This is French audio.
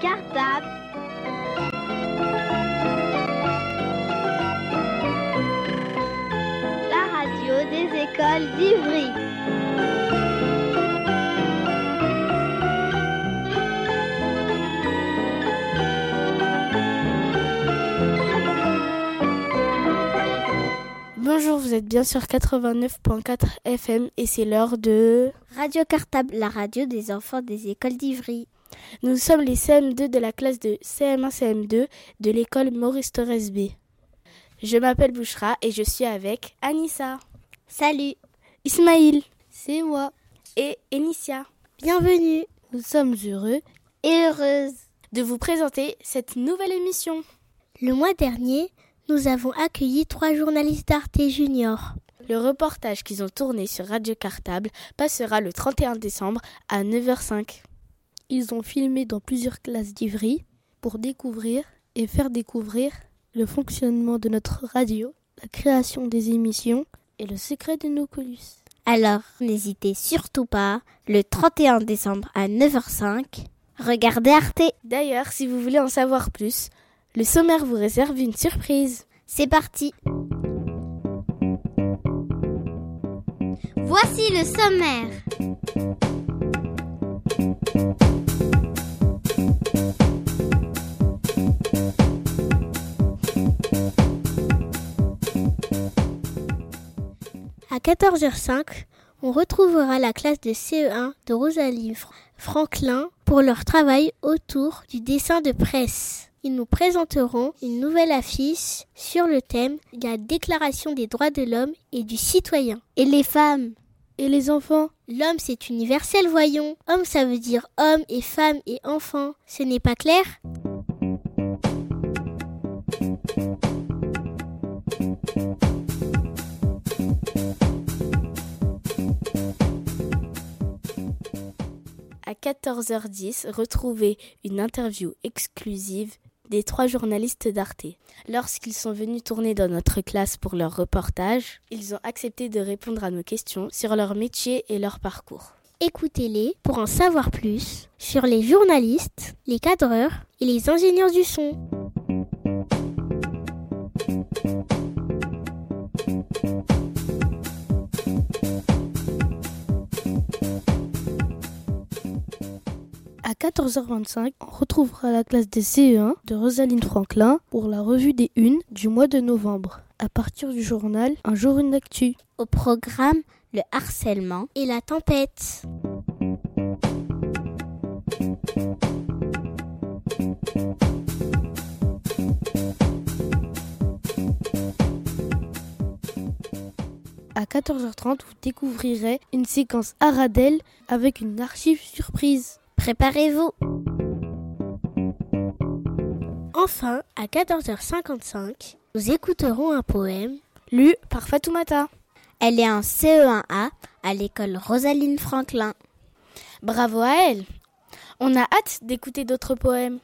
cartable. La radio des écoles d'Ivry. Bonjour, vous êtes bien sur 89.4 FM et c'est l'heure de Radio Cartable, la radio des enfants des écoles d'Ivry. Nous sommes les CM2 de la classe de CM1-CM2 de l'école Maurice Torres B. Je m'appelle Bouchra et je suis avec Anissa. Salut, Ismaïl C'est moi. et Enicia bienvenue Nous sommes heureux. et heureuse. de vous présenter cette nouvelle émission. Le mois dernier, nous avons accueilli trois journalistes d'Arte Junior. Le reportage qu'ils ont tourné sur Radio Cartable passera le 31 décembre à 9h05. Ils ont filmé dans plusieurs classes d'Ivry pour découvrir et faire découvrir le fonctionnement de notre radio, la création des émissions et le secret de nos coulisses. Alors, n'hésitez surtout pas, le 31 décembre à 9h05, regardez Arte. D'ailleurs, si vous voulez en savoir plus, le sommaire vous réserve une surprise. C'est parti. Voici le sommaire. À 14h05, on retrouvera la classe de CE1 de Rosalie Fr- Franklin pour leur travail autour du dessin de presse. Ils nous présenteront une nouvelle affiche sur le thème de la Déclaration des droits de l'homme et du citoyen. Et les femmes Et les enfants? L'homme, c'est universel, voyons. Homme, ça veut dire homme et femme et enfant. Ce n'est pas clair? À 14h10, retrouvez une interview exclusive des trois journalistes d'Arte. Lorsqu'ils sont venus tourner dans notre classe pour leur reportage, ils ont accepté de répondre à nos questions sur leur métier et leur parcours. Écoutez-les pour en savoir plus sur les journalistes, les cadreurs et les ingénieurs du son. 14h25, on retrouvera la classe des CE1 de Rosaline Franklin pour la revue des Unes du mois de novembre. À partir du journal Un jour une actu. Au programme, le harcèlement et la tempête. À 14h30, vous découvrirez une séquence Aradel avec une archive surprise. Préparez-vous. Enfin, à 14h55, nous écouterons un poème. Lu par Fatoumata. Elle est en CE1A à l'école Rosaline Franklin. Bravo à elle. On a hâte d'écouter d'autres poèmes.